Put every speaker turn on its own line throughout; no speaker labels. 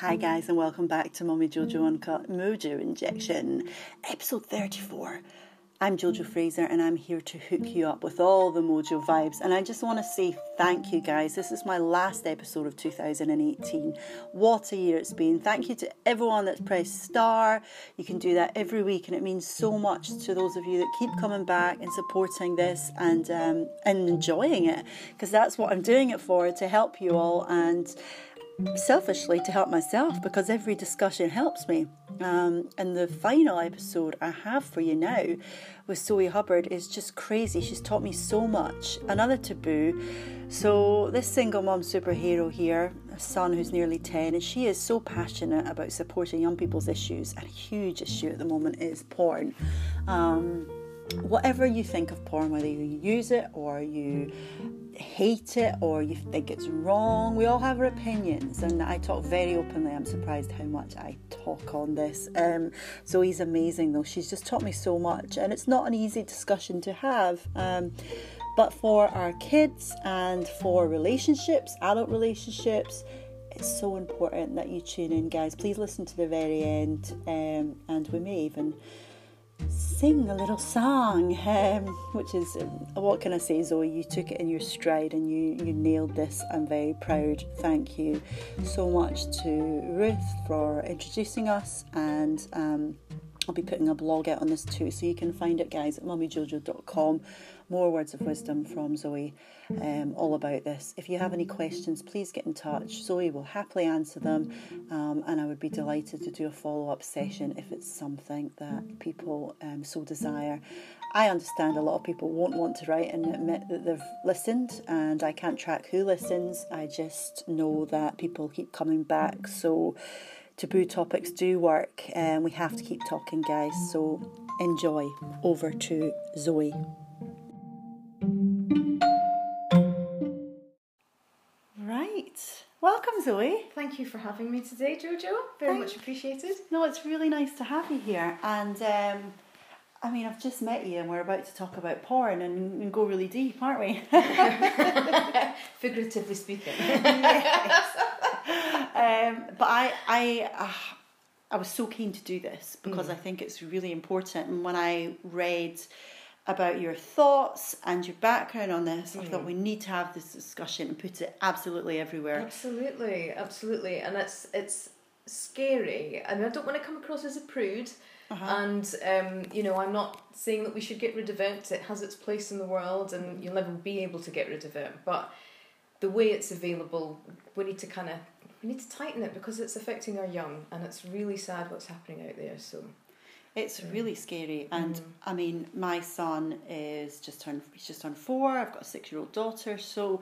Hi, guys, and welcome back to Mummy Jojo Uncut Mojo Injection, episode 34. I'm Jojo Fraser, and I'm here to hook you up with all the mojo vibes. And I just want to say thank you, guys. This is my last episode of 2018. What a year it's been. Thank you to everyone that's pressed star. You can do that every week, and it means so much to those of you that keep coming back and supporting this and um, and enjoying it, because that's what I'm doing it for to help you all and selfishly to help myself because every discussion helps me. Um, and the final episode I have for you now with Zoe Hubbard is just crazy. She's taught me so much. Another taboo. So, this single mom superhero here, a son who's nearly 10, and she is so passionate about supporting young people's issues. And a huge issue at the moment is porn. Um, whatever you think of porn, whether you use it or you hate it or you think it's wrong, we all have our opinions, and I talk very openly. I'm surprised how much I talk on this. Um, Zoe's amazing though; she's just taught me so much, and it's not an easy discussion to have. Um, but for our kids and for relationships, adult relationships, it's so important that you tune in, guys. Please listen to the very end, um, and we may even sing a little song, um, which is um, what can I say, Zoe? You took it in your stride and you you nailed this. I'm very proud. Thank you so much to Ruth for introducing us, and um, I'll be putting a blog out on this too, so you can find it, guys, at mummyjojo.com more words of wisdom from Zoe um, all about this. If you have any questions, please get in touch. Zoe will happily answer them, um, and I would be delighted to do a follow up session if it's something that people um, so desire. I understand a lot of people won't want to write and admit that they've listened, and I can't track who listens. I just know that people keep coming back. So, taboo topics do work, and we have to keep talking, guys. So, enjoy. Over to Zoe. Right. Welcome, Zoe.
Thank you for having me today, Jojo. Very Thank much appreciated.
No, it's really nice to have you here. And um, I mean, I've just met you, and we're about to talk about porn and, and go really deep, aren't we?
Figuratively speaking.
yes. Um, but I, I, uh, I was so keen to do this because mm. I think it's really important. And when I read about your thoughts and your background on this. Mm. I thought mm. we need to have this discussion and put it absolutely everywhere.
Absolutely, absolutely, and it's it's scary, and I don't want to come across as a prude. Uh-huh. And um, you know, I'm not saying that we should get rid of it. It has its place in the world, and you'll never be able to get rid of it. But the way it's available, we need to kind of we need to tighten it because it's affecting our young, and it's really sad what's happening out there. So
it's really scary, and mm. I mean, my son is just turned he's just turned four. I've got a six year old daughter, so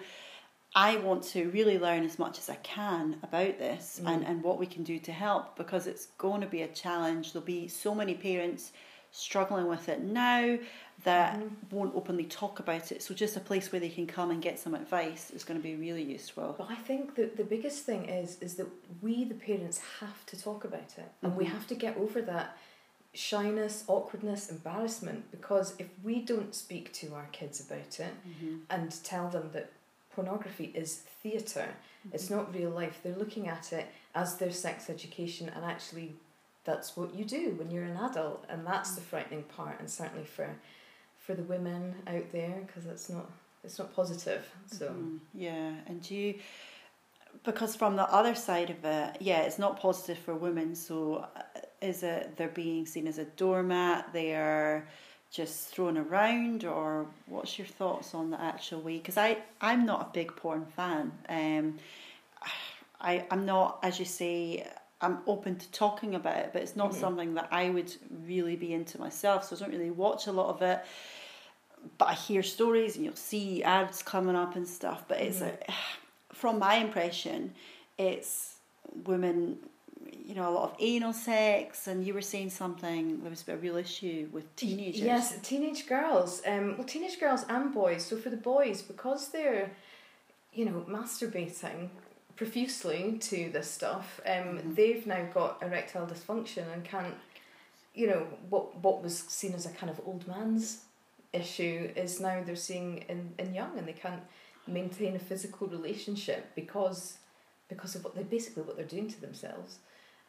I want to really learn as much as I can about this mm. and, and what we can do to help because it's going to be a challenge. There'll be so many parents struggling with it now that mm. won't openly talk about it. So just a place where they can come and get some advice is going to be really useful.
But I think that the biggest thing is is that we the parents have to talk about it and mm-hmm. we have to get over that shyness, awkwardness, embarrassment because if we don't speak to our kids about it mm-hmm. and tell them that pornography is theater mm-hmm. it's not real life, they're looking at it as their sex education and actually that's what you do when you're an adult and that's the mm. frightening part and certainly for for the women out there because it's not it's not positive so mm-hmm.
yeah and you because from the other side of it yeah it's not positive for women so uh, is it they're being seen as a doormat? They are just thrown around, or what's your thoughts on the actual way? Because I I'm not a big porn fan. Um, I I'm not as you say. I'm open to talking about it, but it's not mm-hmm. something that I would really be into myself. So I don't really watch a lot of it. But I hear stories, and you'll see ads coming up and stuff. But it's mm-hmm. a, from my impression, it's women you know, a lot of anal sex, and you were saying something, there was a real issue with teenagers.
Yes, teenage girls. Um, well, teenage girls and boys. So for the boys, because they're, you know, masturbating profusely to this stuff, um, mm-hmm. they've now got erectile dysfunction and can't, you know, what what was seen as a kind of old man's issue is now they're seeing in, in young and they can't maintain a physical relationship because because of what they basically what they're doing to themselves.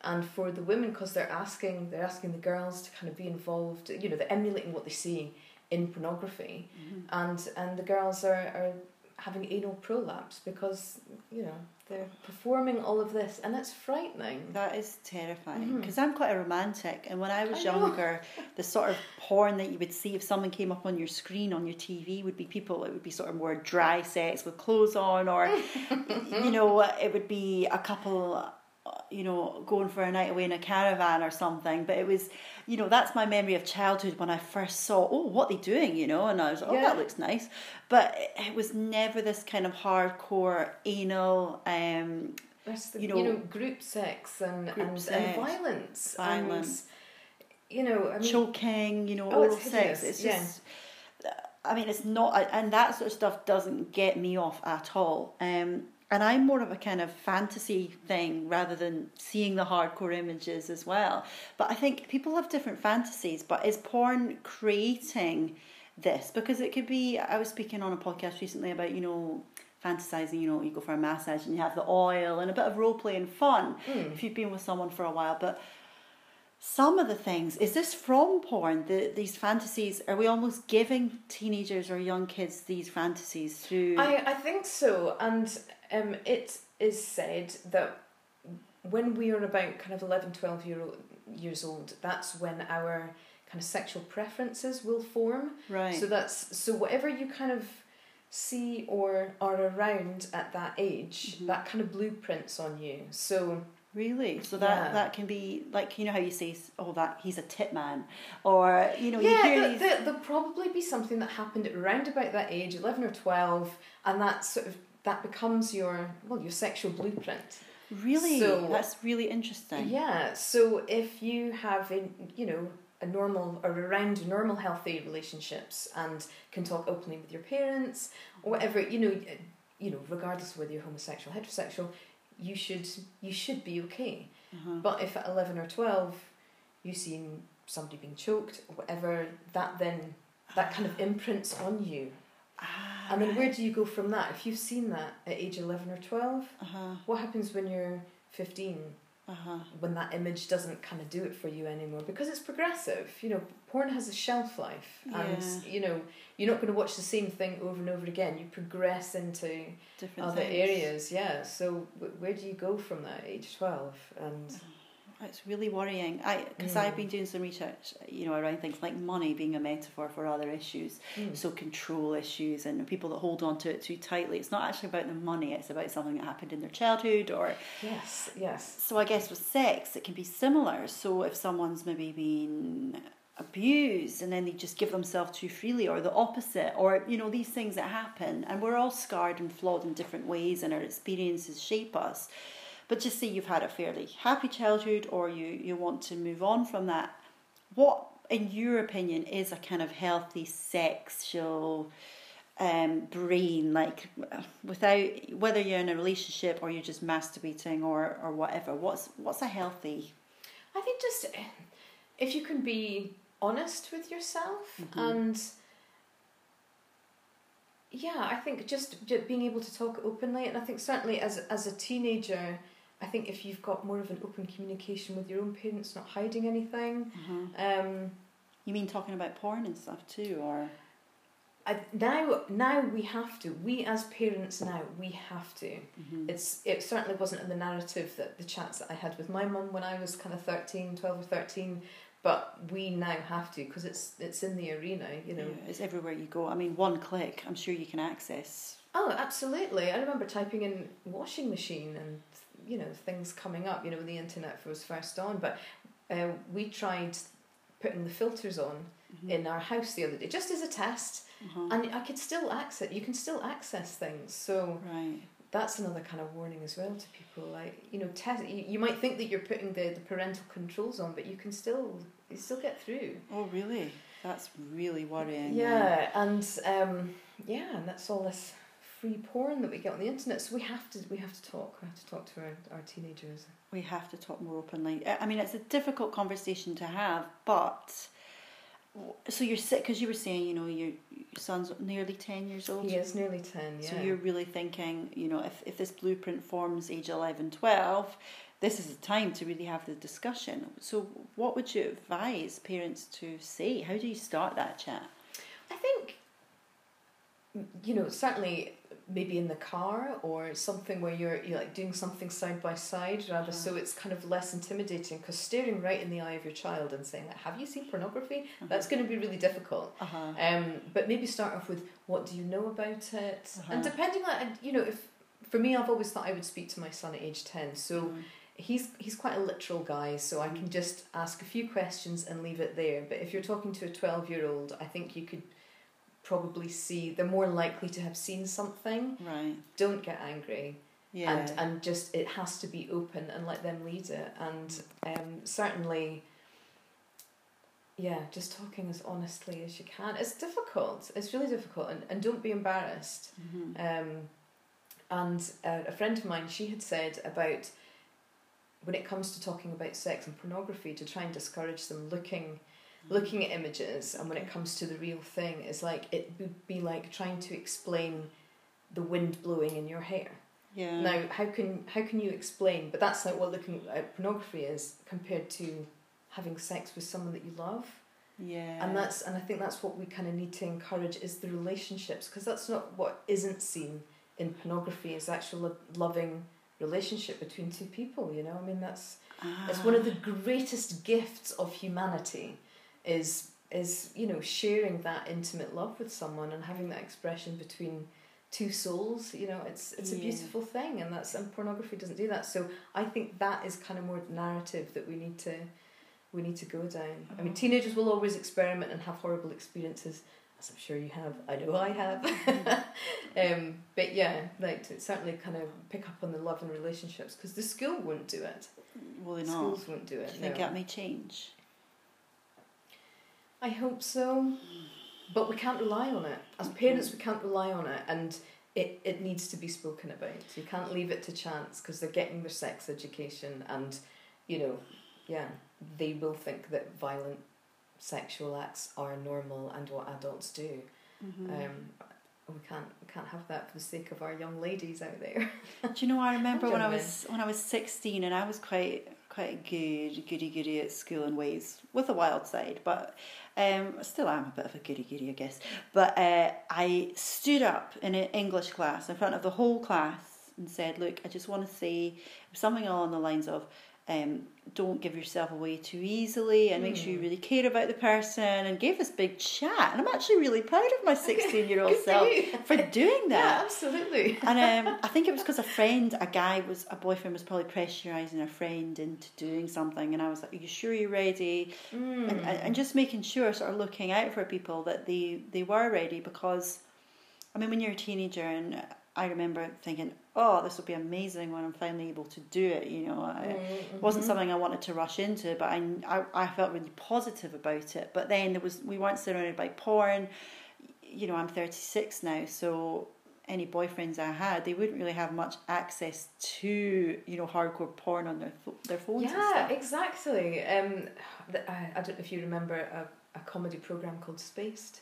And for the women, because they're asking, they're asking the girls to kind of be involved. You know, they're emulating what they see in pornography,
Mm-hmm.
and and the girls are, are having anal prolapse because you know they're performing all of this, and it's frightening.
That is terrifying because I'm quite a romantic, and when I was
I
younger, the sort of porn that you would see if someone came up on your screen on your TV would be people. It would be sort of more dry sex with clothes on, or you know, it would be a couple. uh, You know, going for a night away in a caravan or something, but it was, you know, that's my memory of childhood when I first saw, oh, what they doing, you know, and I was, oh,
Yeah.
that looks nice, but it was never this kind of hardcore anal, um,
the,
You
you,
know,
know, group sex and
group
and,
sex,
and violence,
violence.
and you know, I mean,
choking, you know,
Oh,
oral
it's
sex. It's
yeah.
just, I mean, it's not, and that sort of stuff doesn't get me off at all. Um, and I'm more of a kind of fantasy thing rather than seeing the hardcore images as well. But I think people have different fantasies. But is porn creating this? Because it could be. I was speaking on a podcast recently about you know fantasizing. You know, you go for a massage and you have the oil and a bit of role play and fun
Mm.
if you've been with someone for a while. But some of the things is this from porn the, these fantasies are we almost giving teenagers or young kids these fantasies through
I, I think so, and um, it is said that when we are about kind of 11, 12 year old, years old, that's when our kind of sexual preferences will form.
right
So that's so whatever you kind of see or are around at that age,
Mhm.
that kind of blueprints on you. So
really so that
Yeah.
that can be like you know how you say oh that he's a tit man or you know
yeah,
hear
there,
these
there, there'll probably be something that happened around about that age, eleven or twelve, and that sort of that becomes your well your sexual blueprint.
really
so-
that's really interesting
Yeah. So if you have a you know a normal or around normal healthy relationships and can talk openly with your parents or whatever you know you know regardless of whether you're homosexual heterosexual you should you should be okay
uh-huh.
but if at 11 or 12 you see somebody being choked or whatever that then that kind of imprints on you
ah,
and then
right.
where do you go from that? If you've seen that at age 11 or 12
uh-huh.
what happens when you're 15
uh-huh.
When that image doesn't kind of do it for you anymore? Because it's progressive. You know porn has a shelf life. And
Yeah.
you know you're not going to watch the same thing over and over again. You progress into
different
other
things.
areas. Yeah. So w- where do you go from that at age 12 and
It's really worrying. I because
Mm.
I've been doing some research, you know, around things like money being a metaphor for other issues.
mm,
So control issues and people that hold on to it too tightly. It's not actually about the money. It's about something that happened in their childhood or.
yes yes
So I guess with sex, it can be similar. So if someone's maybe been abused and then they just give themselves too freely or the opposite or you know these things that happen and we're all scarred and flawed in different ways and our experiences shape us but just say you've had a fairly happy childhood or you you want to move on from that. What in your opinion is a kind of healthy sexual um, brain? Like without whether you're in a relationship or you're just masturbating or or whatever what's what's a healthy?
I think just if you can be honest with yourself
Mhm.
and yeah i think just, just being able to talk openly. And i think certainly as as a teenager i think if you've got more of an open communication with your own parents not hiding anything um
you mean talking about porn and stuff too or?
I, now now we have to. We as parents now we have to.
Mhm.
it's it certainly wasn't in the narrative that the chats that I had with my mum when I was kind of 13 12 or 13 but we now have to because it's it's in the arena you know.
Yeah, it's everywhere you go. I mean one click i'm sure you can access.
Oh absolutely. I remember typing in washing machine and you know things coming up you know when the internet was first on but uh, we tried putting the filters on
Mhm.
in our house the other day just as a test
Uh-huh.
and I could still access you can still access things so
right
that's another kind of warning as well to people like you know test you, you might think that you're putting the, the parental controls on but you can still you still get through
oh really that's really worrying
yeah and um yeah and that's all this free porn that we get on the internet so we have to we have to talk we have to talk to our, our teenagers
we have to talk more openly. I mean, it's a difficult conversation to have, but so you're sick because you were saying, you know, your, your son's nearly 10 years old.
He is nearly 10, yeah.
So you're really thinking, you know, if, if this blueprint forms age 11, 12, this is the time to really have the discussion. So, what would you advise parents to say? How do you start that chat?
I think, you know, certainly maybe in the car or something where you're, you're like doing something side by side rather so it's kind of less intimidating because staring right in the eye of your child and saying like, have you seen pornography
Uh-huh.
that's going to be really difficult
Uh-huh.
um, but maybe start off with what do you know about it
Uh-huh.
and depending on you know if for me I've always thought I would speak to my son at age 10 so
Mhm.
he's he's quite a literal guy so I can just ask a few questions and leave it there but if you're talking to a 12 year old I think you could probably see they're more likely to have seen something.
Right.
don't get angry.
Yeah.
and and just it has to be open and let them lead it. And um, certainly yeah just talking as honestly as you can. It's difficult. It's really difficult. And, and don't be embarrassed.
Mhm.
um, and uh, a friend of mine she had said about when it comes to talking about sex and pornography to try and discourage them looking looking at images and when it comes to the real thing is like it would be like trying to explain the wind blowing in your hair
Yeah.
now, how can how can you explain? But that's like what looking at pornography is compared to having sex with someone that you love,
Yeah.
and that's and I think that's what we kind of need to encourage is the relationships because that's not what isn't seen in pornography is actual lo- loving relationship between two people. You know, I mean that's it's one of the
Ah.
greatest gifts of humanity is is you know sharing that intimate love with someone and having that expression between two souls you know it's it's a beautiful thing and that's and pornography doesn't do that so i think that is kind of more narrative that we need to we need to go down i mean
Oh.
teenagers will always experiment and have horrible experiences as i'm sure you have i know i have um, but yeah like to certainly kind of pick up on the love and relationships because the school won't do it
well they not?
schools won't do it
think
no.
that may change?
I hope so, but we can't rely on it. As parents, we can't rely on it, and it, it needs to be spoken about. You can't leave it to chance because they're getting their sex education, and you know, yeah, they will think that violent sexual acts are normal and what adults do.
Mhm.
Um, we can't we can't have that for the sake of our young ladies out there.
Do you know? I remember when I was when I was sixteen, and I was quite quite good, goody goody at school in ways with a wild side, but um, still I'm a bit of a goody goody, I guess. But uh, I stood up in an English class in front of the whole class and said, "Look, I just want to say something along the lines of." Um, don't give yourself away too easily and make sure you
Mm.
really care about the person and gave this big chat and I'm actually really proud of my 16 year old self for doing that
Yeah, absolutely.
and um, I think it was because a friend, a guy was a boyfriend was probably pressurizing a friend into doing something, and I was like, "Are you sure you're ready?"
Mm.
And, and and just making sure, sort of looking out for people that they they were ready because, I mean, when you're a teenager, and I remember thinking, "Oh, this will be amazing when I'm finally able to do it." You know, I, it wasn't something I wanted to rush into, but I, I, I felt really positive about it. But then there was we weren't surrounded by porn. You know, I'm 36 now, so any boyfriends I had, they wouldn't really have much access to you know hardcore porn on their their phones
Yeah, exactly. Um, the, I, I don't know if you remember a, a comedy program called Spaced.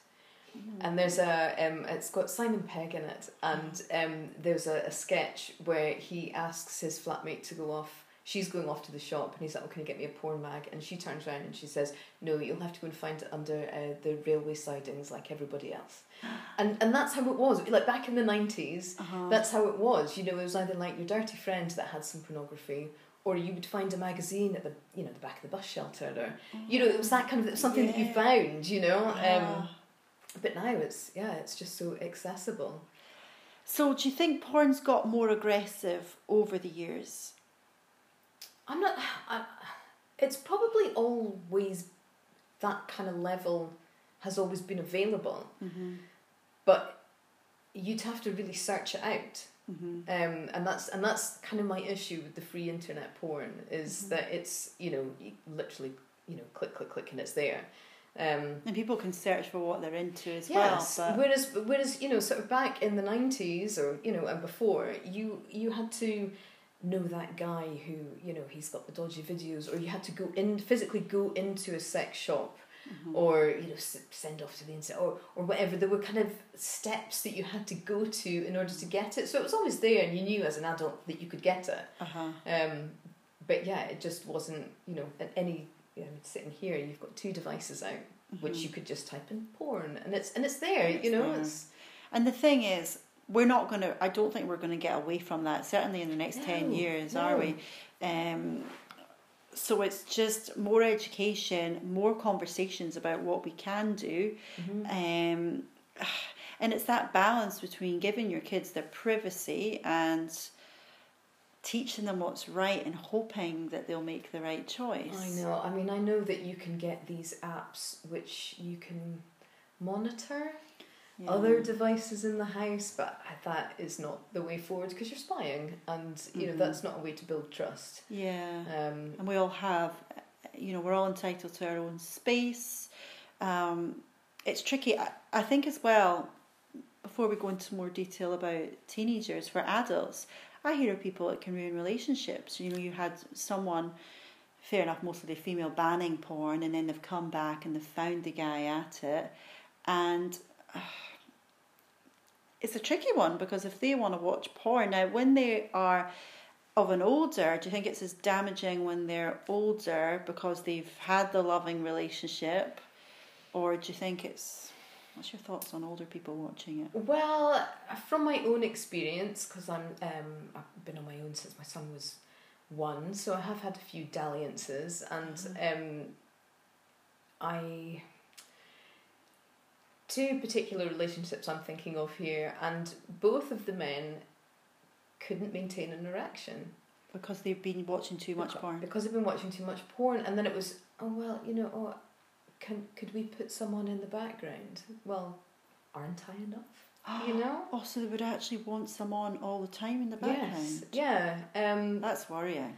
And there's a um, it's got Simon Pegg in it, and um, there's a, a sketch where he asks his flatmate to go off. She's going off to the shop, and he's like, "Oh, can you get me a porn mag?" And she turns around and she says, "No, you'll have to go and find it under uh, the railway sidings like everybody else." And and that's how it was. Like back in the nineties,
Uh-huh.
that's how it was. You know, it was either like your dirty friend that had some pornography, or you would find a magazine at the you know the back of the bus shelter, or you know, it was that kind of something that you found. You know, um,
Ah.
But now it's yeah, it's just so accessible.
So do you think porn's got more aggressive over the years?
I'm not. I, it's probably always that kind of level has always been available,
Mm-hmm.
but you'd have to really search it out.
Mm-hmm.
um, and that's and that's kind of my issue with the free internet porn is
Mhm.
that it's you know you literally you know click click click and it's there. Um,
And people can search for what they're into as
yes,
well. But
whereas whereas you know sort of back in the nineties or you know and before you you had to know that guy who you know he's got the dodgy videos or you had to go in physically go into a sex shop or you know send off to the internet or or whatever. There were kind of steps that you had to go to in order to get it. So it was always there, and you knew as an adult that you could get it.
Uh-huh.
Um, but yeah, it just wasn't. You know, at any you know, sitting here, you've got two devices out, which you could just type in porn, and it's and it's there. You know, it's
And the thing is, we're not going to, I don't think we're going to get away from that, certainly in the next 10 years,
no.
are we? Um, so it's just more education, more conversations about what we can do.
Mm-hmm.
Um, and it's that balance between giving your kids their privacy and teaching them what's right and hoping that they'll make the right choice.
I know. I mean, I know that you can get these apps which you can monitor
Yeah.
other devices in the house, but that is not the way forward because you're spying, and you know that's not a way to build trust.
Yeah.
Um,
and we all have you know we're all entitled to our own space um, it's tricky I, I think as well before we go into more detail about teenagers for adults i hear of people it can ruin relationships you know you had someone fair enough mostly female banning porn and then they've come back and they've found the guy at it and uh, it's a tricky one because if they want to watch porn now when they are of an older, do you think it's as damaging when they're older because they've had the loving relationship, or do you think it's? What's your thoughts on older people watching it?
well, from my own experience, because I'm um, I've been on my own since my son was one, so I have had a few dalliances, and um, I two particular relationships I'm thinking of here, and both of the men couldn't maintain an erection
Because they've been watching too much
Beca-
porn.
because they've been watching too much porn, and then it was oh well, you know, oh, can could we put someone in the background? Well, aren't I enough? You know.
Oh, so they would actually want someone all the time in the background.
Yes. Yeah. Um,
That's worrying.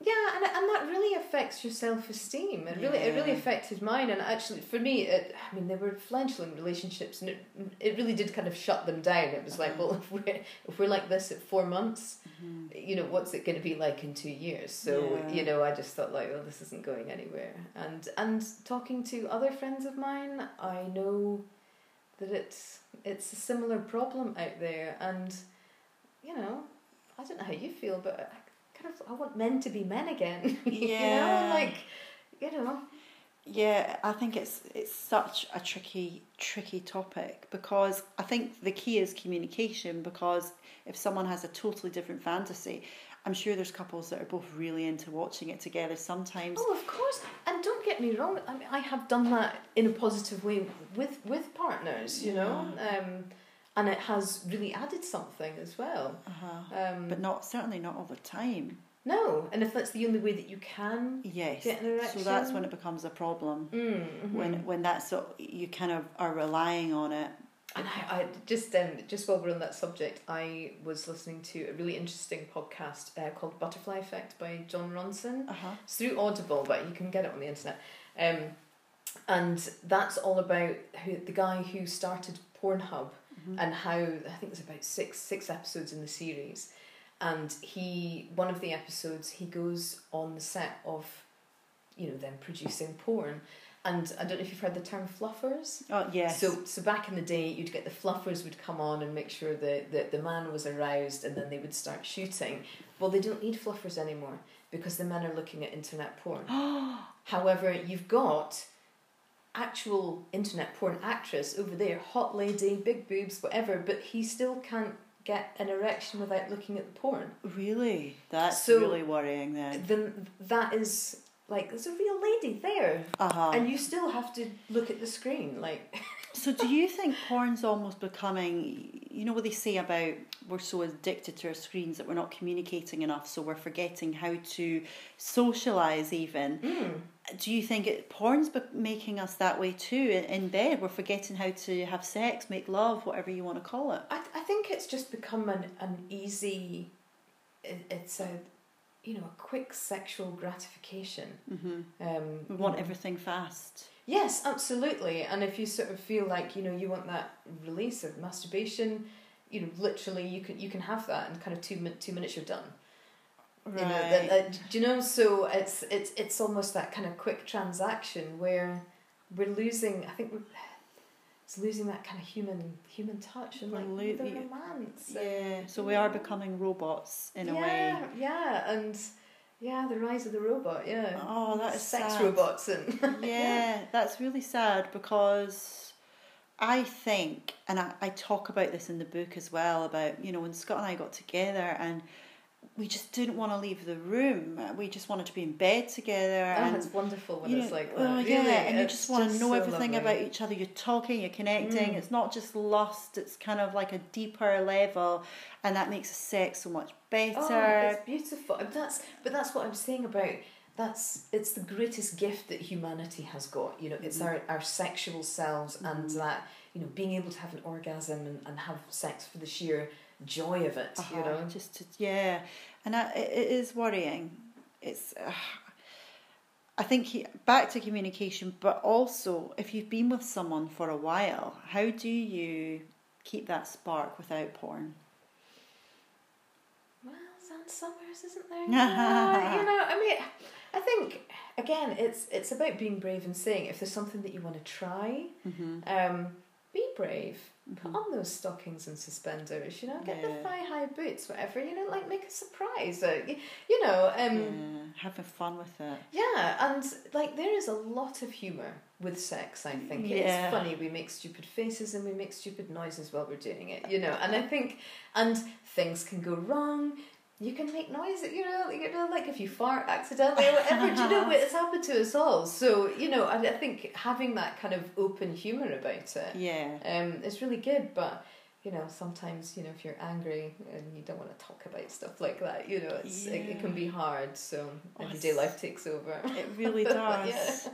Yeah, and and that really affects your self esteem. It really it really affected mine, and actually for me, it I mean they were fledgling relationships, and it it really did kind of shut them down. It was like,
Uh-huh.
well, if we're if we're like this at four months,
Mhm.
you know, what's it going to be like in two years? So
Yeah.
you know, I just thought like, well, this isn't going anywhere. And and talking to other friends of mine, I know that it's it's a similar problem out there, and you know, I don't know how you feel, but I kind of I want men to be men again. you
Yeah.
know, like you know,
Yeah, I think it's it's such a tricky tricky topic because I think the key is communication because if someone has a totally different fantasy, I'm sure there's couples that are both really into watching it together sometimes.
Oh, of course. And don't get me wrong. I mean, I have done that in a positive way with with partners. You know, um, and it has really added something as well.
Uh-huh.
Um,
But not certainly not all the time.
no, and if that's the only way that you can
Yes.
get an erection,
So that's when it becomes a problem.
Mm, mhm.
When when that's so you kind of are relying on it.
And I, I just um, just while we're on that subject, I was listening to a really interesting podcast uh, called Butterfly Effect by Jon Ronson.
Uh-huh.
It's through Audible, but you can get it on the internet. Um, and that's all about who the guy who started Pornhub
Mhm.
and how I think there's about six six episodes in the series, and he one of the episodes he goes on the set of, you know, them producing porn, and I don't know if you've heard the term fluffers.
Oh yes.
So so back in the day, you'd get the fluffers would come on and make sure that the, the man was aroused, and then they would start shooting. Well, they don't need fluffers anymore because the men are looking at internet porn. However, you've got actual internet porn actress over there, hot lady, big boobs, whatever, but he still can't get an erection without looking at the porn.
really? That's
So-
really worrying then.
Then that is like there's a real lady there,
Uh-huh.
and you still have to look at the screen. Like,
So do you think porn's almost becoming you know what they say about we're so addicted to our screens that we're not communicating enough so we're forgetting how to socialize even
mm,
do you think it porn's making us that way too in, in bed we're forgetting how to have sex make love whatever you want to call it
I I think it's just become an an easy. It, it's a, you know, a quick sexual gratification.
hmm
Um,
we want everything fast
Yes, absolutely. And if you sort of feel like you know you want that release of masturbation, you know, literally you can you can have that in kind of two min- two minutes you're done.
right
You know, that, that, uh, do you know? So it's it's it's almost that kind of quick transaction where we're losing. I think we're it's losing that kind of human human touch and like
lo-
the romance.
Yeah. So we are becoming robots in a way.
Yeah, and yeah, the rise of the robot. Yeah.
Oh, that is
sex
sad.
robots and
yeah, that's really sad because I think, and I, I talk about this in the book as well, about, you know, when Scott and I got together and we just didn't want to leave the room. We just wanted to be in bed together.
oh,
and
it's wonderful when
you
it's
know,
like
oh,
that.
yeah,
really.
and you just want to know
so
everything
lovely.
about each other. You're talking, you're connecting.
Mm.
It's not just lust; it's kind of like a deeper level, and that makes sex so much better.
Oh, it's beautiful. And That's but that's what I'm saying about that's it's the greatest gift that humanity has got. You know, it's
Mhm.
our, our sexual selves and
Mhm.
that you know being able to have an orgasm and, and have sex for the sheer joy of it. You
Uh-huh,
know,
just to, yeah, and I, it, it is worrying. It's, uh, I think he, back to communication, but also if you've been with someone for a while, how do you keep that spark without porn?
well, Zan Summers, isn't there? Yeah, you know, I mean, I think again, it's it's about being brave and saying if there's something that you want to try,
Mm-hmm.
um, be brave. Put on those stockings and suspenders, you know, get the
Yeah.
thigh high boots, whatever, you know, like make a surprise. Y- you know, um,
yeah, having fun with it.
yeah, and like there is a lot of humour with sex, I think.
Yeah.
It's funny, we make stupid faces and we make stupid noises while we're doing it, you know, and I think, and things can go wrong. You can make noise, you know, you know, like if you fart accidentally or whatever. do you know what it's happened to us all? So you know, I, I think having that kind of open humour about it
Yeah.
um, it's really good, but you know, sometimes you know if you're angry and you don't want to talk about stuff like that, you know, it's it, it can be hard. So everyday life takes over.
It really does.
Yeah.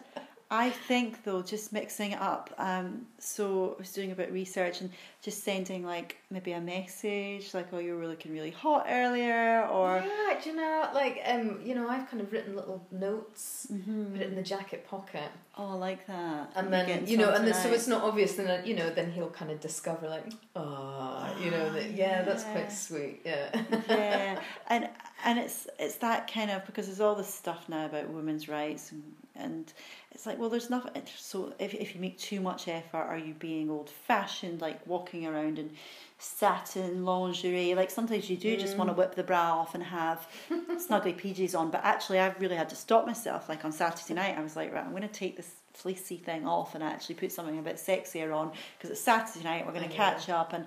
I think though, just mixing it up. Um, so I was doing a bit of research and just sending like maybe a message, like, "Oh, you were looking really hot earlier," or
yeah, do you know, like um, you know, I've kind of written little notes,
Mhm.
put it in the jacket pocket,
"Oh, I like that,"
and then you know, and then, so it's not obvious. Then you know, then he'll kind of discover like, ah, you know, that yeah, that's quite sweet. Yeah.
yeah, and and it's it's that kind of because there's all this stuff now about women's rights and and it's like well there's nothing so if if you make too much effort are you being old fashioned like walking around in satin lingerie like sometimes you do just
Mm.
want to whip the bra off and have snuggly PJs on but actually I've really had to stop myself like on Saturday night I was like right I'm going to take this fleecy thing off and actually put something a bit sexier on because it's Saturday night we're going to
Yeah.
catch up and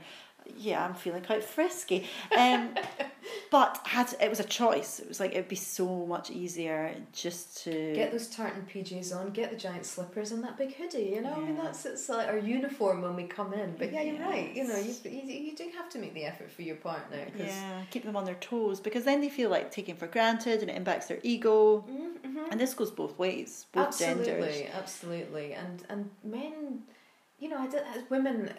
yeah, I'm feeling quite frisky. Um, but had it was a choice. It was like it'd be so much easier just to
Get those tartan PJs on, get the giant slippers and that big hoodie. You know, I mean that's it's like our uniform when we come in. But yeah, you're right. You know, you, you you do have to make the effort for your partner. 'cause-
yeah keep them on their toes because then they feel like taken for granted and it impacts their ego.
Mhm.
And this goes both ways, both
absolutely,
genders.
absolutely. And and men, you know, I did, as women,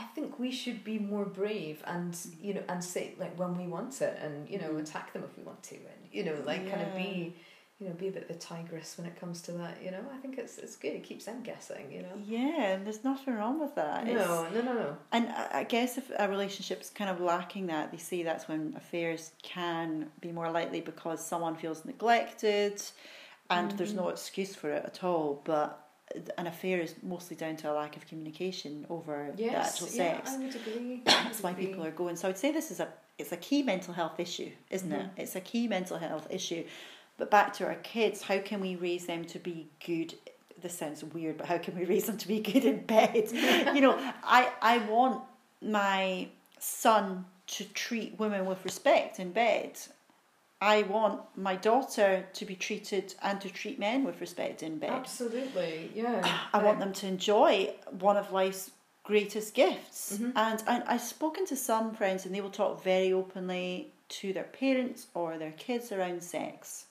I think we should be more brave and you know and say like when we want it and you know
Mhm.
attack them if we want to and you know like kind of be you know be a bit of a tigress when it comes to that. You know, I think it's it's good. It keeps them guessing. You know.
Yeah, and there's nothing wrong with that. It's-
No, no, no, no.
And I I guess if a relationship's kind of lacking that, they say that's when affairs can be more likely because someone feels neglected and there's no excuse for it at all. But an affair is mostly down to a lack of communication over the
Yes,
actual
yeah,
sex.
I would agree.
That's why people are going. So I'd say this is a it's a key mental health issue, isn't it?
Mhm.
It's a key mental health issue. But back to our kids, how can we raise them to be good? This sounds weird, but how can we raise them to be good in bed? you know, I I want my son to treat women with respect in bed. I want my daughter to be treated and to treat men with respect in bed.
Absolutely, yeah.
I want them to enjoy one of life's greatest gifts.
Mhm.
And I, I've spoken to some friends, and they will talk very openly to their parents or their kids around sex.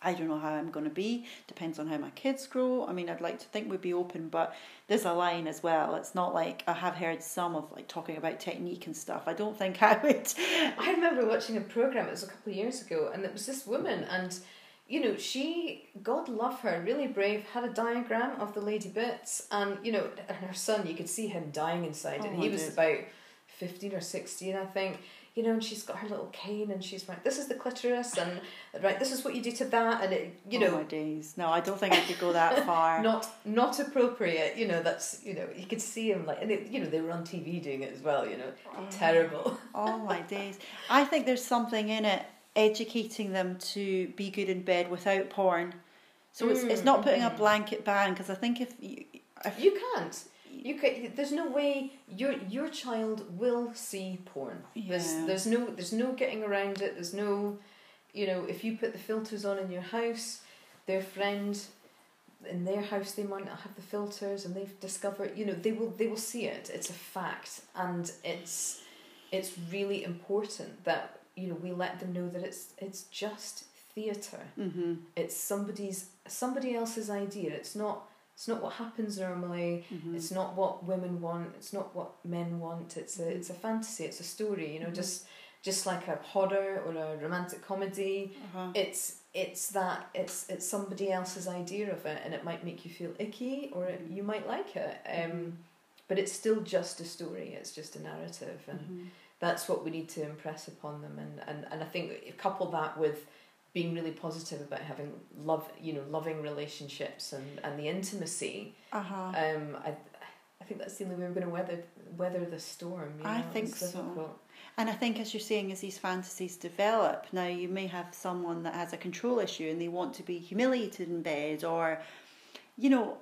I don't know how I'm going to be. Depends on how my kids grow. I mean, I'd like to think we'd be open, but there's a line as well. It's not like I have heard some of like talking about technique and stuff. I don't think I would.
I remember watching a program. It was a couple of years ago, and it was this woman, and you know, she, God love her, really brave, had a diagram of the lady bits, and you know, and her son, you could see him dying inside,
Oh,
and he was about fifteen or sixteen, I think. You know, and she's got her little cane, and she's right. This is the clitoris, and right, this is what you do to that, and it, you
oh
know,
my days. No, I don't think I could go that far.
not not appropriate. You know, that's you know, you could see him like, and it, you know, they were on TV doing it as well. You know, terrible.
oh my days. I think there's something in it educating them to be good in bed without porn. So it's it's not putting a
Mm.
blanket ban because I think if you if
You can't. You can, There's no way your your child will see porn. There's
Yeah.
there's there's no there's no getting around it. There's no, you know, if you put the filters on in your house, their friend in their house they might not have the filters and they've discovered you know they will they will see it it's a fact and it's it's really important that you know we let them know that it's it's just theater
hmm
it's somebody's somebody else's idea it's not it's not what happens normally.
Hmm
it's not what women want. It's not what men want. It's a it's a fantasy. It's a story you know
Mhm.
just just like a horror or a romantic comedy.
Uh-huh.
it's it's that it's it's somebody else's idea of it and it might make you feel icky or it, you might like it um but it's still just a story. It's just a narrative and that's what we need to impress upon them. And, and, and I think couple that with being really positive about having love you know loving relationships and, and the intimacy
Uh-huh.
um I I think that's the only way we're going to weather weather the storm you
I think
it's
so.
difficult.
And I think, as you're saying, as these fantasies develop, now you may have someone that has a control issue and they want to be humiliated in bed, or, you know,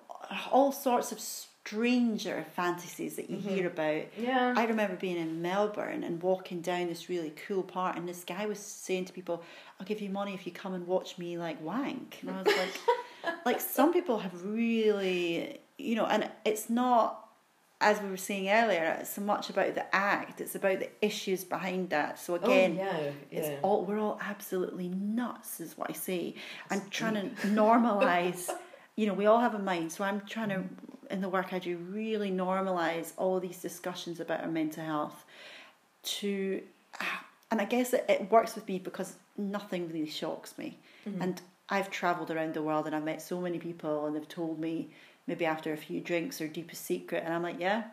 all sorts of stranger fantasies that you
Mhm.
hear about.
yeah
I remember being in Melbourne and walking down this really cool part, and this guy was saying to people, "I'll give you money if you come and watch me like wank." And I was like, like some people have really, you know, and it's not as we were saying earlier. It's so much about the act; it's about the issues behind that. So oh, again.
oh, yeah yeah
It's all we're all absolutely nuts, is what I say. I'm trying to normalize. You know, we all have a mind, so I'm trying to, in the work I do, really normalize all these discussions about our mental health. To, and I guess it, it works with me because nothing really shocks me.
Mhm.
And I've travelled around the world and I've met so many people, and they've told me maybe after a few drinks their deepest secret, and I'm like, yeah,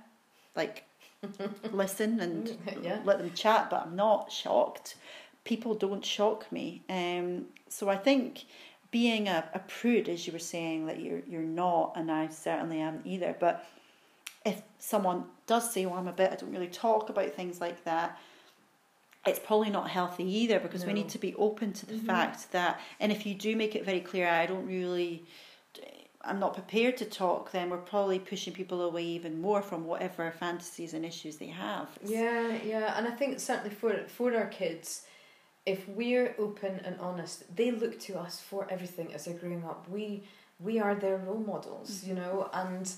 like listen and
Yeah.
let them chat, but I'm not shocked. People don't shock me. Um, so I think being a, a prude, as you were saying, that you're you're not, and I certainly am either. But if someone does say, "Well, I'm a bit," I don't really talk about things like that. It's probably not healthy either because we need to be open to the
Mhm.
fact that, and if you do make it very clear, I don't really, I'm not prepared to talk, then we're probably pushing people away even more from whatever fantasies and issues they have. It's-
Yeah, yeah, and I think certainly for for our kids, if we're open and honest, they look to us for everything as they're growing up. We we are their role models, you know, and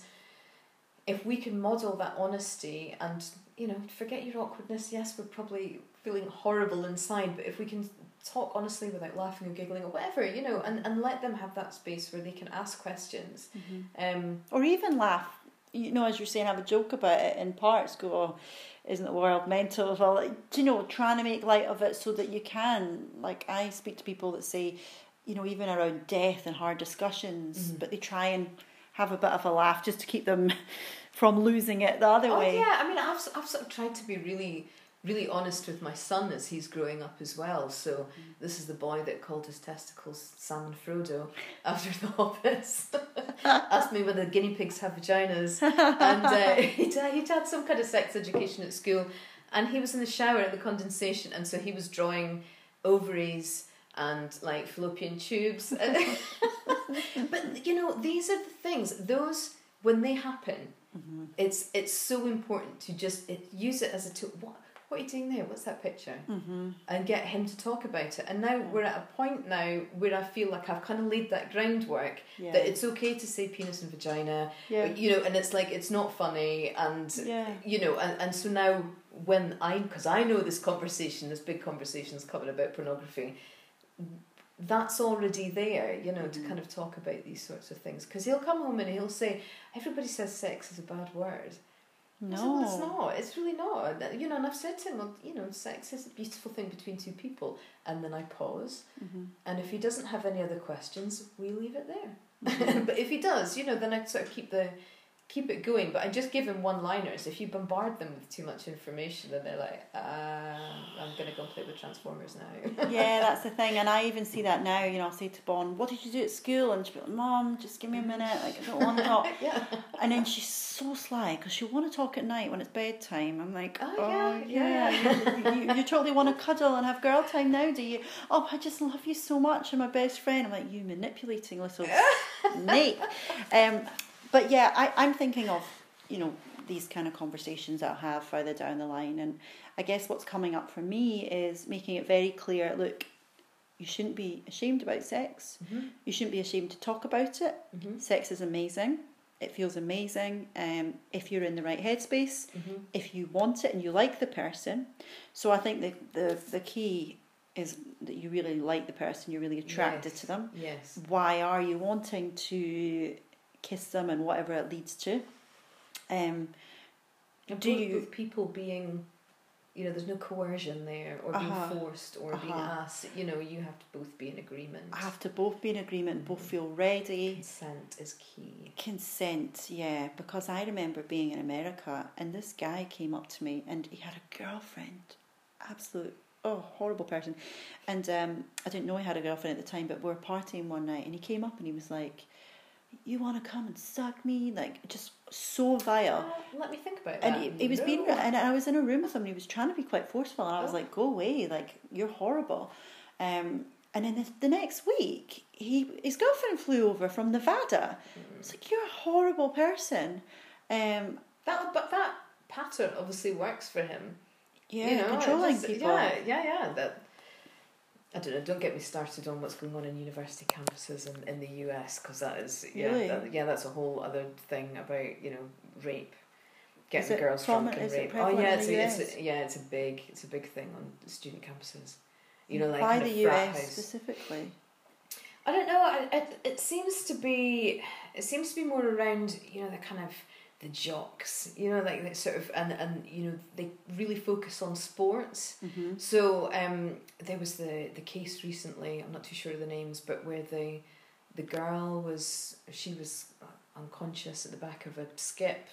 if we can model that honesty and you know forget your awkwardness. Yes, we're probably feeling horrible inside, but if we can talk honestly without laughing or giggling or whatever, you know, and, and let them have that space where they can ask questions. Um,
Or even laugh. You know, as you're saying, have a joke about it in parts. Go, oh, isn't the world mental? Of all, like, do you know, trying to make light of it so that you can. Like I speak to people that say, you know, even around death and hard discussions,
Mhm.
but they try and have a bit of a laugh just to keep them from losing it the other
Oh
way.
yeah, I mean, I've I've sort of tried to be really really honest with my son as he's growing up as well. So this is the boy that called his testicles Sam and Frodo after the Hobbits. Asked me whether guinea pigs have vaginas, and uh, he'd, he'd had some kind of sex education at school, and he was in the shower at the condensation, and so he was drawing ovaries and like fallopian tubes. but you know, these are the things. Those when they happen,
Mhm.
it's it's so important to just it, use it as a tool. What what are you doing there? What's that picture?
Mhm.
And get him to talk about it. And now we're at a point now where I feel like I've kind of laid that groundwork
Yeah.
that it's okay to say penis and vagina,
yeah.
you know, and it's like it's not funny and
Yeah.
you know, and, and so now when I, because I know this conversation, this big conversation is coming about pornography, that's already there, you know, to
Mhm.
kind of talk about these sorts of things. Because he'll come home and he'll say, everybody says sex is a bad word. Said, well, it's not. It's really not. You know, and I've said to him, well, you know, sex is a beautiful thing between two people. And then I pause.
Mhm.
And if he doesn't have any other questions, we leave it there.
Mhm.
but if he does, you know, then I sort of keep the keep it going. But I just give them one liners. If you bombard them with too much information, then they're like, uh, I'm going to go play with Transformers now.
yeah, that's the thing. And I even see that now. You know, I'll say to Bon, What did you do at school? And she'll be like, Mom, just give me a minute. Like, I don't want to talk.
yeah.
And then she's so sly because she'll want to talk at night when it's bedtime. I'm like,
Oh,
Oh,
yeah,
yeah. you, you, you totally want to cuddle and have girl time now, do you? Oh, I just love you so much. You're my best friend. I'm like, You manipulating little snake. Um, but yeah, I, I'm thinking of, you know, these kind of conversations that I'll have further down the line. And I guess what's coming up for me is making it very clear look, you shouldn't be ashamed about sex.
Mm-hmm.
You shouldn't be ashamed to talk about it.
Mm-hmm.
Sex is amazing. It feels amazing um, if you're in the right headspace,
Mm-hmm.
if you want it and you like the person. So I think the, the, the key is that you really like the person, you're really attracted
Yes.
to them.
Yes.
Why are you wanting to kiss them and whatever it leads to? Um,
And
Do you-
people being, you know, there's no coercion there or being
Uh-huh.
forced or being
Uh-huh.
asked. You know, you have to both be in agreement.
I have to both be in agreement, both feel ready.
Consent is key.
Consent, yeah, because I remember being in America and this guy came up to me and he had a girlfriend. Absolute, oh, horrible person. And um, I didn't know he had a girlfriend at the time, but we were partying one night and he came up and he was like, You want to come and suck me? Like, just so vile.
Uh, let me think about that.
And he, he was
No.
being, and I was in a room with him and he was trying to be quite forceful. And I was
Oh.
like, Go away, like, you're horrible. Um, and then the, the next week, he his girlfriend flew over from Nevada. It's like you're a horrible person. Um,
That, but that pattern obviously works for him.
yeah,
you know,
controlling
just-
people.
Yeah, yeah, yeah. That I don't know. Don't get me started on what's going on in university campuses in, in the US because that is yeah,
Really?
that, yeah, that's a whole other thing about you know rape, getting
it
girls drunk and
is it
rape. Oh yeah, it's
the
a, it's a, yeah, it's a big it's a big thing on student campuses. You know, like kind
the US
house.
specifically?
I don't know. I- It, it seems to be it seems to be more around you know the kind of the jocks. You know, like that sort of and and you know they really focus on sports.
Mm-hmm.
So um, there was the the case recently. I'm not too sure of the names, but where the the girl was she was unconscious at the back of a skip,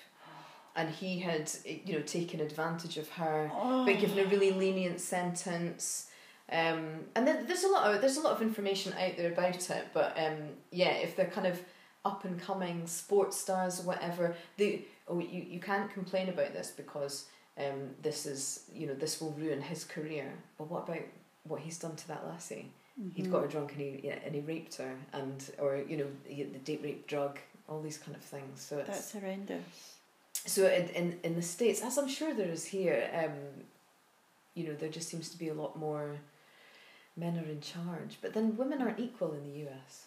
and he had you know taken advantage of her
Oh,
but given a really lenient sentence. Um, and there's a lot of there's a lot of information out there about it, but um, yeah, if they're kind of up and coming sports stars or whatever, they oh you, you can't complain about this because um, this is you know this will ruin his career. But what about what he's done to that lassie? He'd got her drunk and he yeah, and he raped her and or you know he- the date rape drug, all these kind of things. So it's
That's horrendous.
so in, in in the states, as I'm sure there is here, um, you know, there just seems to be a lot more men are in charge, but then women aren't equal in the US.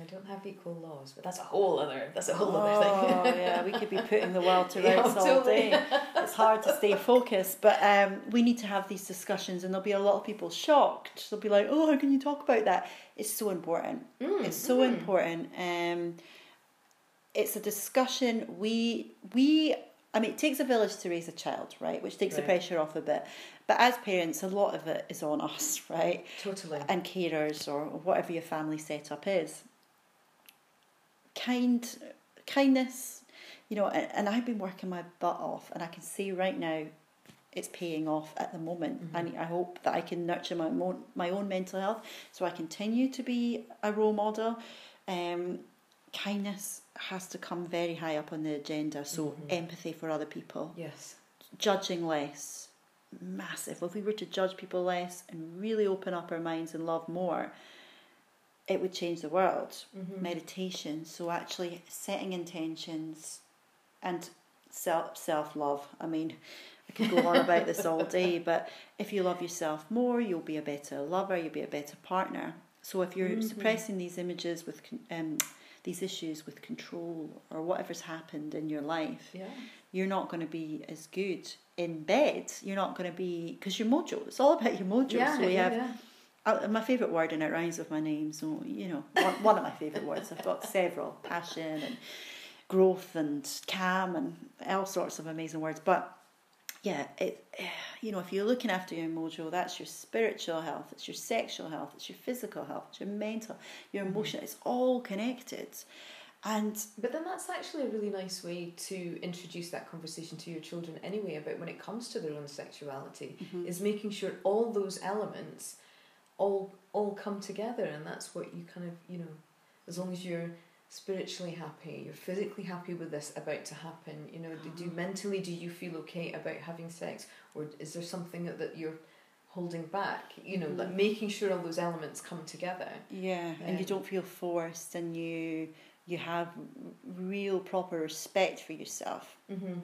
I don't have equal laws, but that's a whole other that's a whole
oh,
other thing.
Oh yeah, we could be putting the world to
Yeah,
rights all
totally.
day. It's hard to stay focused, but um, we need to have these discussions, and there'll be a lot of people shocked. They'll be like, "Oh, how can you talk about that?" It's so important.
Mm,
It's so
mm.
important. Um, it's a discussion. We we. I mean, it takes a village to raise a child, right? Which takes the pressure off a bit. But as parents, a lot of it is on us, right?
Totally.
And carers or whatever your family setup is. Kind, kindness, you know. And, and I've been working my butt off, and I can see right now, it's paying off at the moment.
Mhm.
And I hope that I can nurture my own my own mental health, so I continue to be a role model. Um, kindness has to come very high up on the agenda. So
Mhm.
empathy for other people,
Yes.
judging less, massive. If we were to judge people less and really open up our minds and love more, it would change the world.
Mhm.
Meditation, so actually setting intentions and self self love. I mean, I could go on about this all day, but if you love yourself more, you'll be a better lover. You'll be a better partner. So if you're
Mhm.
suppressing these images with um, these issues with control or whatever's happened in your life,
Yeah.
you're not going to be as good in bed. You're not going to be because your mojo. It's all about your mojo.
Yeah.
so we
yeah,
have uh, my favourite word and it rhymes with my name. So you know, one, one of my favourite words. I've got several: passion and growth and calm and all sorts of amazing words. But yeah, it you know, if you're looking after your mojo, that's your spiritual health, it's your sexual health, it's your physical health, it's your mental, your
Mhm.
emotional. It's all connected. And
But then that's actually a really nice way to introduce that conversation to your children anyway about when it comes to their own sexuality
Mhm.
is making sure all those elements all all come together and that's what you kind of you know as long as you're spiritually happy you're physically happy with this about to happen you know do, do
Mhm.
mentally do you feel okay about having sex or is there something that, that you're holding back you know like
Mhm.
making sure all those elements come together
yeah, and you
Um,
don't feel forced, and you you have real proper respect for yourself.
mm-hmm.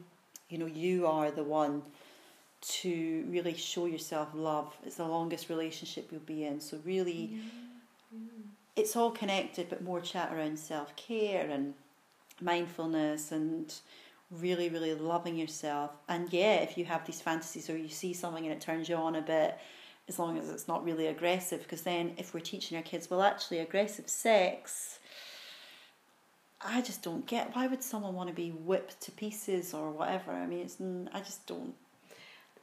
You know, you are the one to really show yourself love. It's the longest relationship you'll be in. So really, it's all connected, but more chat around self care and mindfulness and really, really loving yourself. And yeah, if you have these fantasies or you see something and it turns you on a bit, as long as it's not really aggressive, because then if we're teaching our kids, well, actually, aggressive sex. I just don't get why would someone want to be whipped to pieces or whatever. I mean, it's I just don't.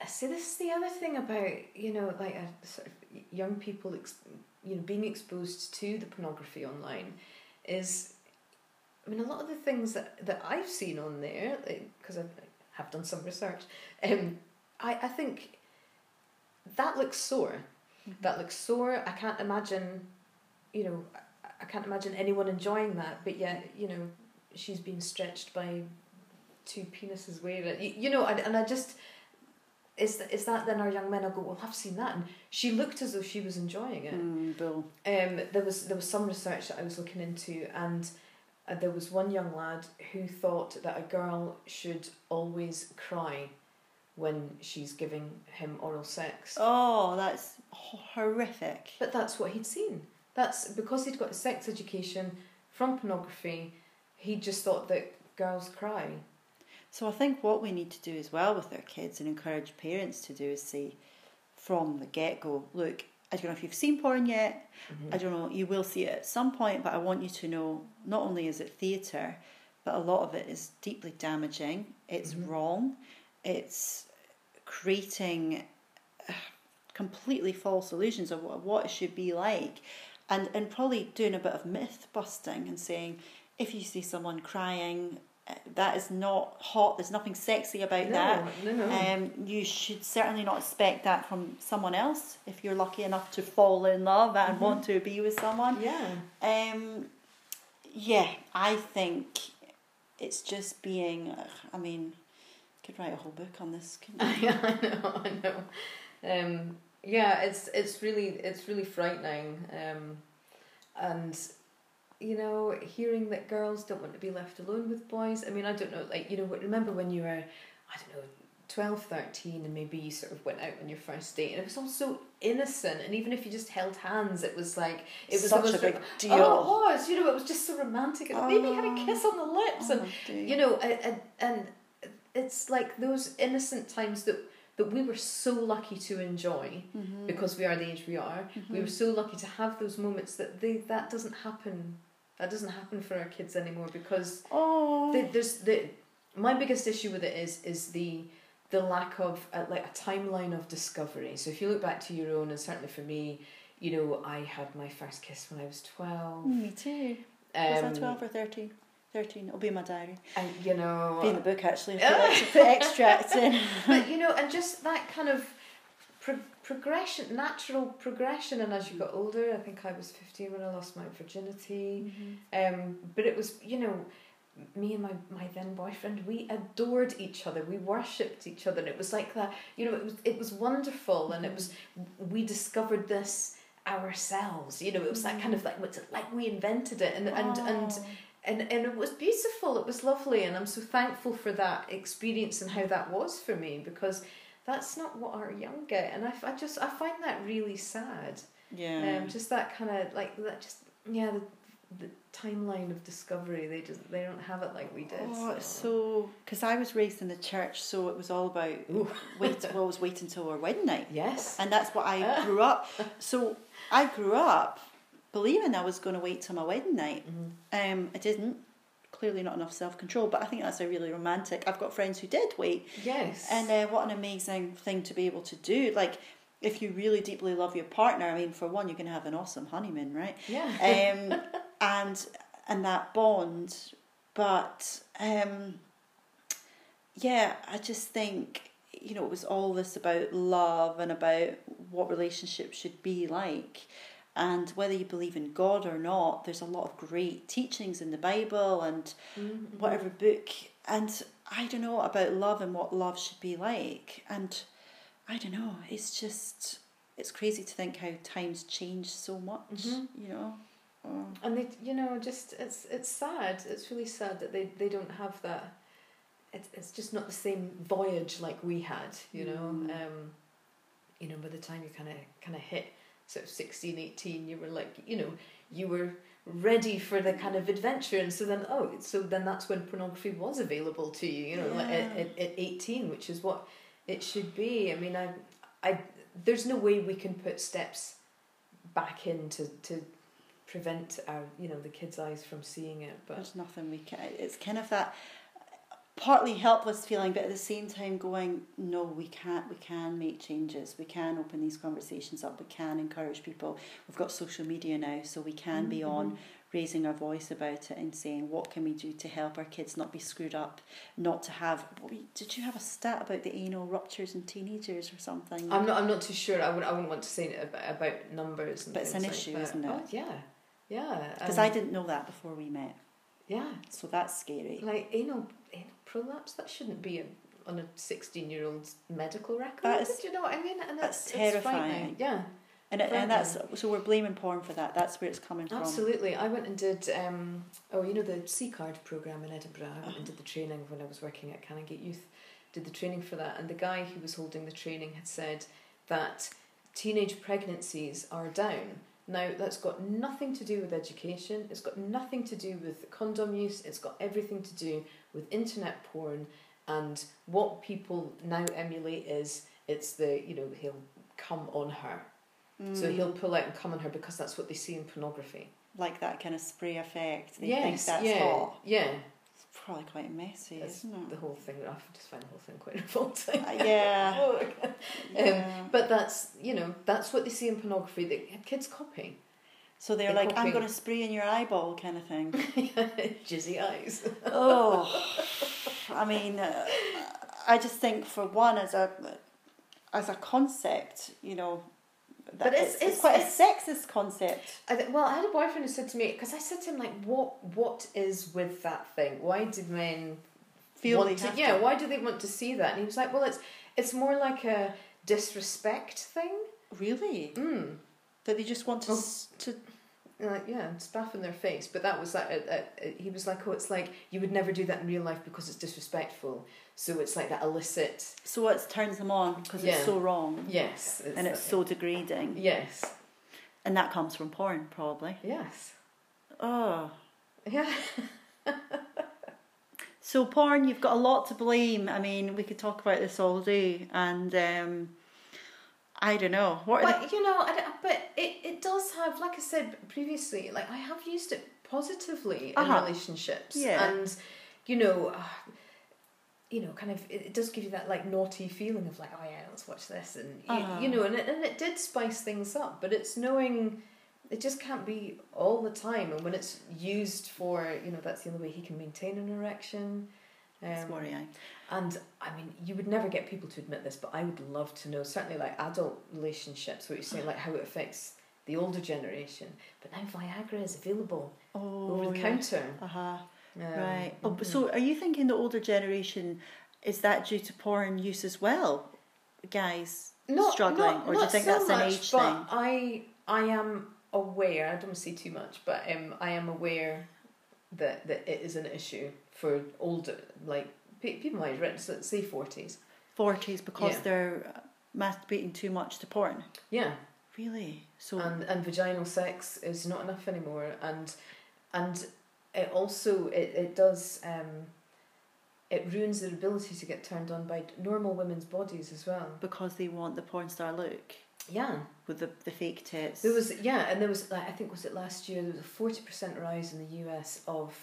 See, this is the other thing about you know, like a sort of young people, ex- you know, being exposed to the pornography online, is, I mean, a lot of the things that that I've seen on there, because I have done some research, um, I I think that looks sore. That looks sore. I can't imagine, you know, I- I can't imagine anyone enjoying that. But yet, you know, she's being stretched by two penises wearing you, you know, and, and I just is is that then our young men will go, well, I've seen that, and she looked as though she was enjoying it.
Mm, bull.
Um, there was there was some research that I was looking into, and uh, there was one young lad who thought that a girl should always cry when she's giving him oral sex.
Oh, that's horrific.
But that's what he'd seen. That's because he'd got a sex education from pornography. He just thought that girls cry.
So I think what we need to do as well with our kids and encourage parents to do is say from the get go, look, I don't know if you've seen porn yet. I don't know, you will see it at some point, but I want you to know not only is it theatre, but a lot of it is deeply damaging. It's
Mhm.
wrong. It's creating uh, completely false illusions of what, it should be like. And, and probably doing a bit of myth busting and saying, if you see someone crying, that is not hot, there's nothing sexy about that.
No, no, no.
Um, you should certainly not expect that from someone else if you're lucky enough to fall in love and
Mhm.
want to be with someone.
yeah.
Um, yeah, I think it's just being. I mean, I could write a whole book on this. Couldn't you?
I know, I know. Um, yeah, it's it's really it's really frightening, um, and you know, hearing that girls don't want to be left alone with boys. I mean, I don't know, like you know, remember when you were, I don't know. 12, 13 and maybe you sort of went out on your first date and it was all so innocent and even if you just held hands it was like it was
Such a big
rom-
deal.
oh it was you know it was just so romantic and maybe had a
Oh.
kiss on the lips and
Oh, dear.
you know and, and, and it's like those innocent times that that we were so lucky to enjoy
Mhm.
because we are the age we are we
Mhm.
were so lucky to have those moments that they that doesn't happen that doesn't happen for our kids anymore because
Oh.
the, there's the my biggest issue with it is is the the lack of uh, like a timeline of discovery so if you look back to your own and certainly for me you know I had my first kiss when I was 12
Me too.
um,
Was that 12 or 13? 13. It'll be in my diary.
and you know
Be in the book actually. Put, ex- put extracts in.
but you know, and just that kind of pro- progression, natural progression. And as you got older, I think I was fifteen when I lost my virginity. Um, but it was, you know, me and my, my then boyfriend, we adored each other. We worshipped each other. And it was like that. You know, it was it was wonderful, and it was we discovered this ourselves. You know, it was that kind of like what's it like we invented it, and and and
Oh.
and and it was beautiful it was lovely and i'm so thankful for that experience and how that was for me because that's not what our young get and i, I just i find that really sad
yeah.
um just that kind of like that just yeah the, the timeline of discovery they just they don't have it like we did
Oh, so because I was raised in the church, so it was all about
Ooh.
wait. Well, always wait until our wedding night,
yes
and that's what I grew up. So I grew up believing I was going to wait till my wedding night.
Mhm.
Um, I didn't. Clearly, not enough self control. But I think that's a really romantic. I've got friends who did wait,
yes
and uh, what an amazing thing to be able to do. Like, if you really deeply love your partner, I mean, for one, you can have an awesome honeymoon, right?
yeah
um, and and that bond. But um, yeah, I just think you know it was all this about love and about what relationships should be like. And whether you believe in God or not, there's a lot of great teachings in the Bible and
Mm-hmm.
whatever book. And I don't know about love and what love should be like. And I don't know, it's just, it's crazy to think how times change so much,
Mhm.
you know? Oh.
And they, you know, just it's it's sad. It's really sad that they, they don't have that. It's it's just not the same voyage like we had. You know,
Mm.
um, you know, by the time you kind of kind of hit sort of 16, 18, you were like, you know, you were ready for the kind of adventure, and so then oh, so then that's when pornography was available to you. You know, like at, at, at eighteen, which is what it should be. I mean, I I there's no way we can put steps back in to, to prevent our you know the kids' eyes from seeing it. But
There's nothing we can, it's kind of that partly helpless feeling, but at the same time going, no, we can't, we can make changes, we can open these conversations up, we can encourage people. We've got social media now, so we can be on raising our voice about it and saying what can we do to help our kids not be screwed up, not to have. Did you have a stat about the anal ruptures in teenagers or something?
I'm not I'm not too sure. I would I wouldn't want to say it about, about numbers. And
But it's an
like
issue,
that.
isn't it?
Oh yeah, yeah.
Because
um,
I didn't know that before we met,
Yeah,
so that's scary.
like anal anal prolapse that shouldn't be a, on a sixteen year old's medical record.
That is-
Do you know what I mean? And
that's
frightening.
terrifying.
Yeah.
And it, and that's so we're blaming porn for that. That's where it's coming from.
Absolutely. I went and did, um, oh, you know, the C card programme in Edinburgh. I went and did the training when I was working at Canongate Youth. Did the training for that. And the guy who was holding the training had said that teenage pregnancies are down. Now, that's got nothing to do with education, it's got nothing to do with condom use, it's got everything to do with internet porn. And what people now emulate is it's the, you know, he'll come on her. So
Mm.
he'll pull out and come on her because that's what they see in pornography.
like that kind of spray effect. They
yes,
think that's
yeah,
hot.
yeah.
Probably quite messy,
That's
isn't
the whole thing. I just find the whole thing quite revolting.
Uh, yeah. yeah.
But that's you know that's what they see in pornography. That kids copy.
so they're
they
like, I'm going to spray in your eyeball, kind of thing.
Jizzy eyes.
oh, I mean, uh, I just think for one, as a as a concept, you know,
But it's-
it's,
it's-
quite
it's-
a sexist concept.
I th- well, I had a boyfriend who said to me because I said to him like, "What what is with that thing? Why do men
Feel
want to? Yeah,
to.
why do they want to see that?" And he was like, "Well, it's it's more like a disrespect thing."
Really,
Mm.
that they just want to
Oh.
s to
like yeah, spaff in their face. But that was like uh, uh, he was like, oh, it's like you would never do that in real life because it's disrespectful. So it's like that illicit.
so it turns them on because it's so wrong
Yes,
and it's so degrading,
yes,
and that comes from porn, probably.
yes,
Oh.
yeah.
So porn, you've got a lot to blame. I mean, we could talk about this all day, and um, I don't know what.
But you know, but it it does have, like I said previously, like I have used it positively in
Uh-huh.
relationships,
Yeah.
and you know. Uh, you know, kind of, it, it does give you that like naughty feeling of like, oh yeah, let's watch this, and you,
Uh-huh.
you know, and it, and it did spice things up, but it's knowing it just can't be all the time, and when it's used for, you know, that's the only way he can maintain an erection.
the, it's
Um,
worrying.
and I mean, you would never get people to admit this, but I would love to know, certainly like adult relationships, what you're saying, like how it affects the older generation. But now Viagra is available
Oh,
over the
yeah.
counter.
Uh right. Oh,
mhm.
so are you thinking the older generation is that due to porn use as well, guys?
not,
struggling,
not,
or do you think
so
that's an age
but
thing?
I, I am aware, I don't say too much, but um, I am aware that, that it is an issue for older, like people my age, so say 40s.
Forties because
Yeah.
they're masturbating too much to porn.
Yeah.
Really? So
and and vaginal sex is not enough anymore and and it also it, it does um it ruins their ability to get turned on by normal women's bodies as well.
Because they want the porn star look.
Yeah.
With the the fake tits.
there was yeah and there was like, i think was it last year there was a 40% rise in the us of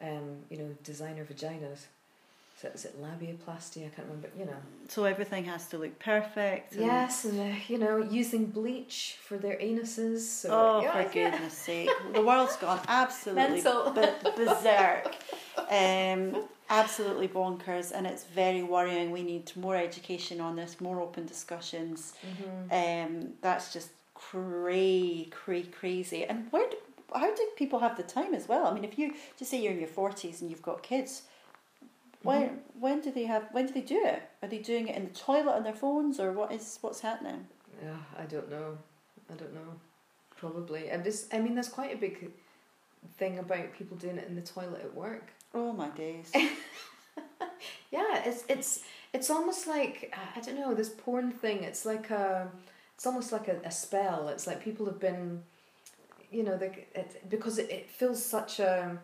um you know designer vaginas it, is it labiaplasty? I can't remember. You know.
So everything has to look perfect.
Yes, and uh, you know, using bleach for their anuses. So,
Oh,
yeah,
for
yeah.
goodness sake. The world's gone absolutely b- berserk. Um, absolutely bonkers, and it's very worrying. We need more education on this, more open discussions.
Mhm.
Um, that's just cray, cray, crazy. And where do, how do people have the time as well? I mean, if you just say you're in your 40s and you've got kids, when mm-hmm. when do they have when do they do it? Are they doing it in the toilet on their phones or what is what's happening?
Yeah, I don't know. I don't know. Probably. And this, I mean, there's quite a big thing about people doing it in the toilet at work.
Oh my days.
Yeah, it's it's it's almost like I don't know this porn thing. It's like a, it's almost like a, a spell. It's like people have been, you know, they, it, because it, it feels such a,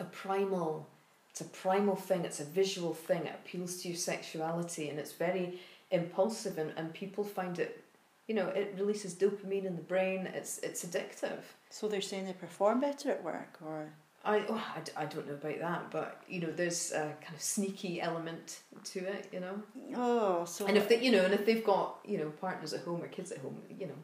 a primal. It's a primal thing. It's a visual thing. It appeals to your sexuality, and it's very impulsive, and, and people find it. You know, it releases dopamine in the brain. It's it's addictive.
So they're saying they perform better at work, or
I, oh, I, I don't know about that, but you know, there's a kind of sneaky element to it, you know.
oh, so
And if they, you know, and if they've got you know partners at home or kids at home, you know,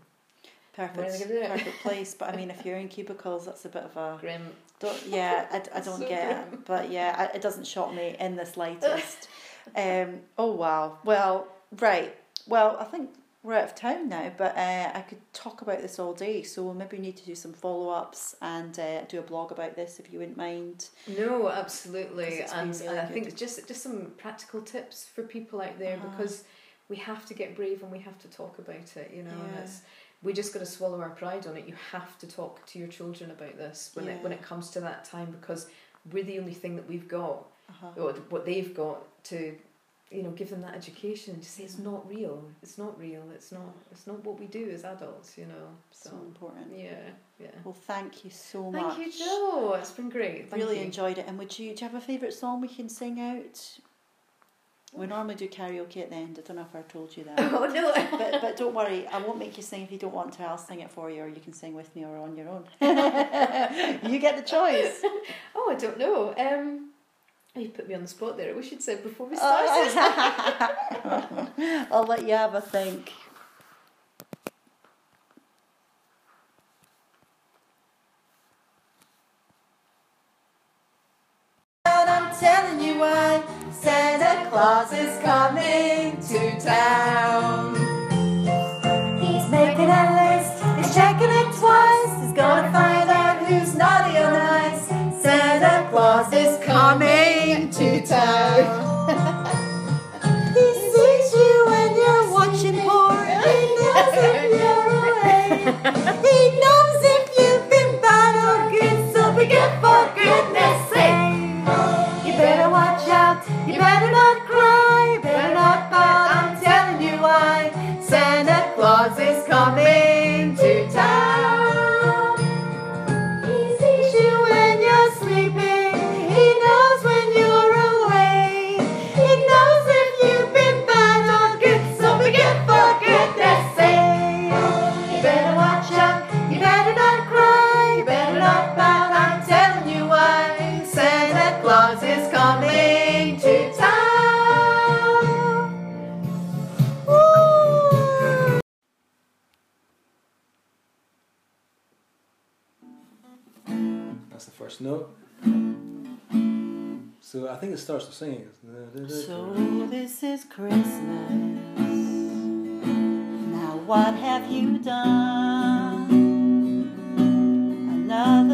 Where are they
perfect,
gonna do it?
perfect place. But I mean, if you're in cubicles, that's a bit of a
grim.
Don't, yeah. I, I don't
So
get it, but yeah, it doesn't shock me in the slightest. um, oh wow. Well, right. Well, I think we're out of time now, but uh, I could talk about this all day. So maybe we'll need to do some follow ups and uh, do a blog about this if you wouldn't mind.
No, absolutely, and
really
I think just just some practical tips for people out there
Uh-huh.
because we have to get brave and we have to talk about it, you know. And it's we just got to swallow our pride on it. You have to talk to your children about this when it when it comes to that time because we're the only thing that we've got
Uh-huh.
or what they've got to you know give them that education and to say it's not real it's not real it's not it's not what we do as adults you know so
So important.
yeah yeah
Well, thank you so
thank
much.
Thank you joe it's been great Thank
really
you.
enjoyed it. And would you do you have a favourite song we can sing out? We normally do karaoke at the end. I don't know if I told you that.
oh no
but but don't worry, I won't make you sing if you don't want to. I'll sing it for you, or you can sing with me or on your own. you get the choice.
oh i don't know um you put me on the spot there i wish you'd said before we started
Oh, I'll let you have a think. Town. He's making a list, he's checking it twice. He's gonna find out who's naughty or nice. Santa Claus is coming to town. he sees you when you're watching porn. He knows if you're away. He knows
That's the first note. So I think it starts with singing.
So this is Christmas. Now what have you done? Another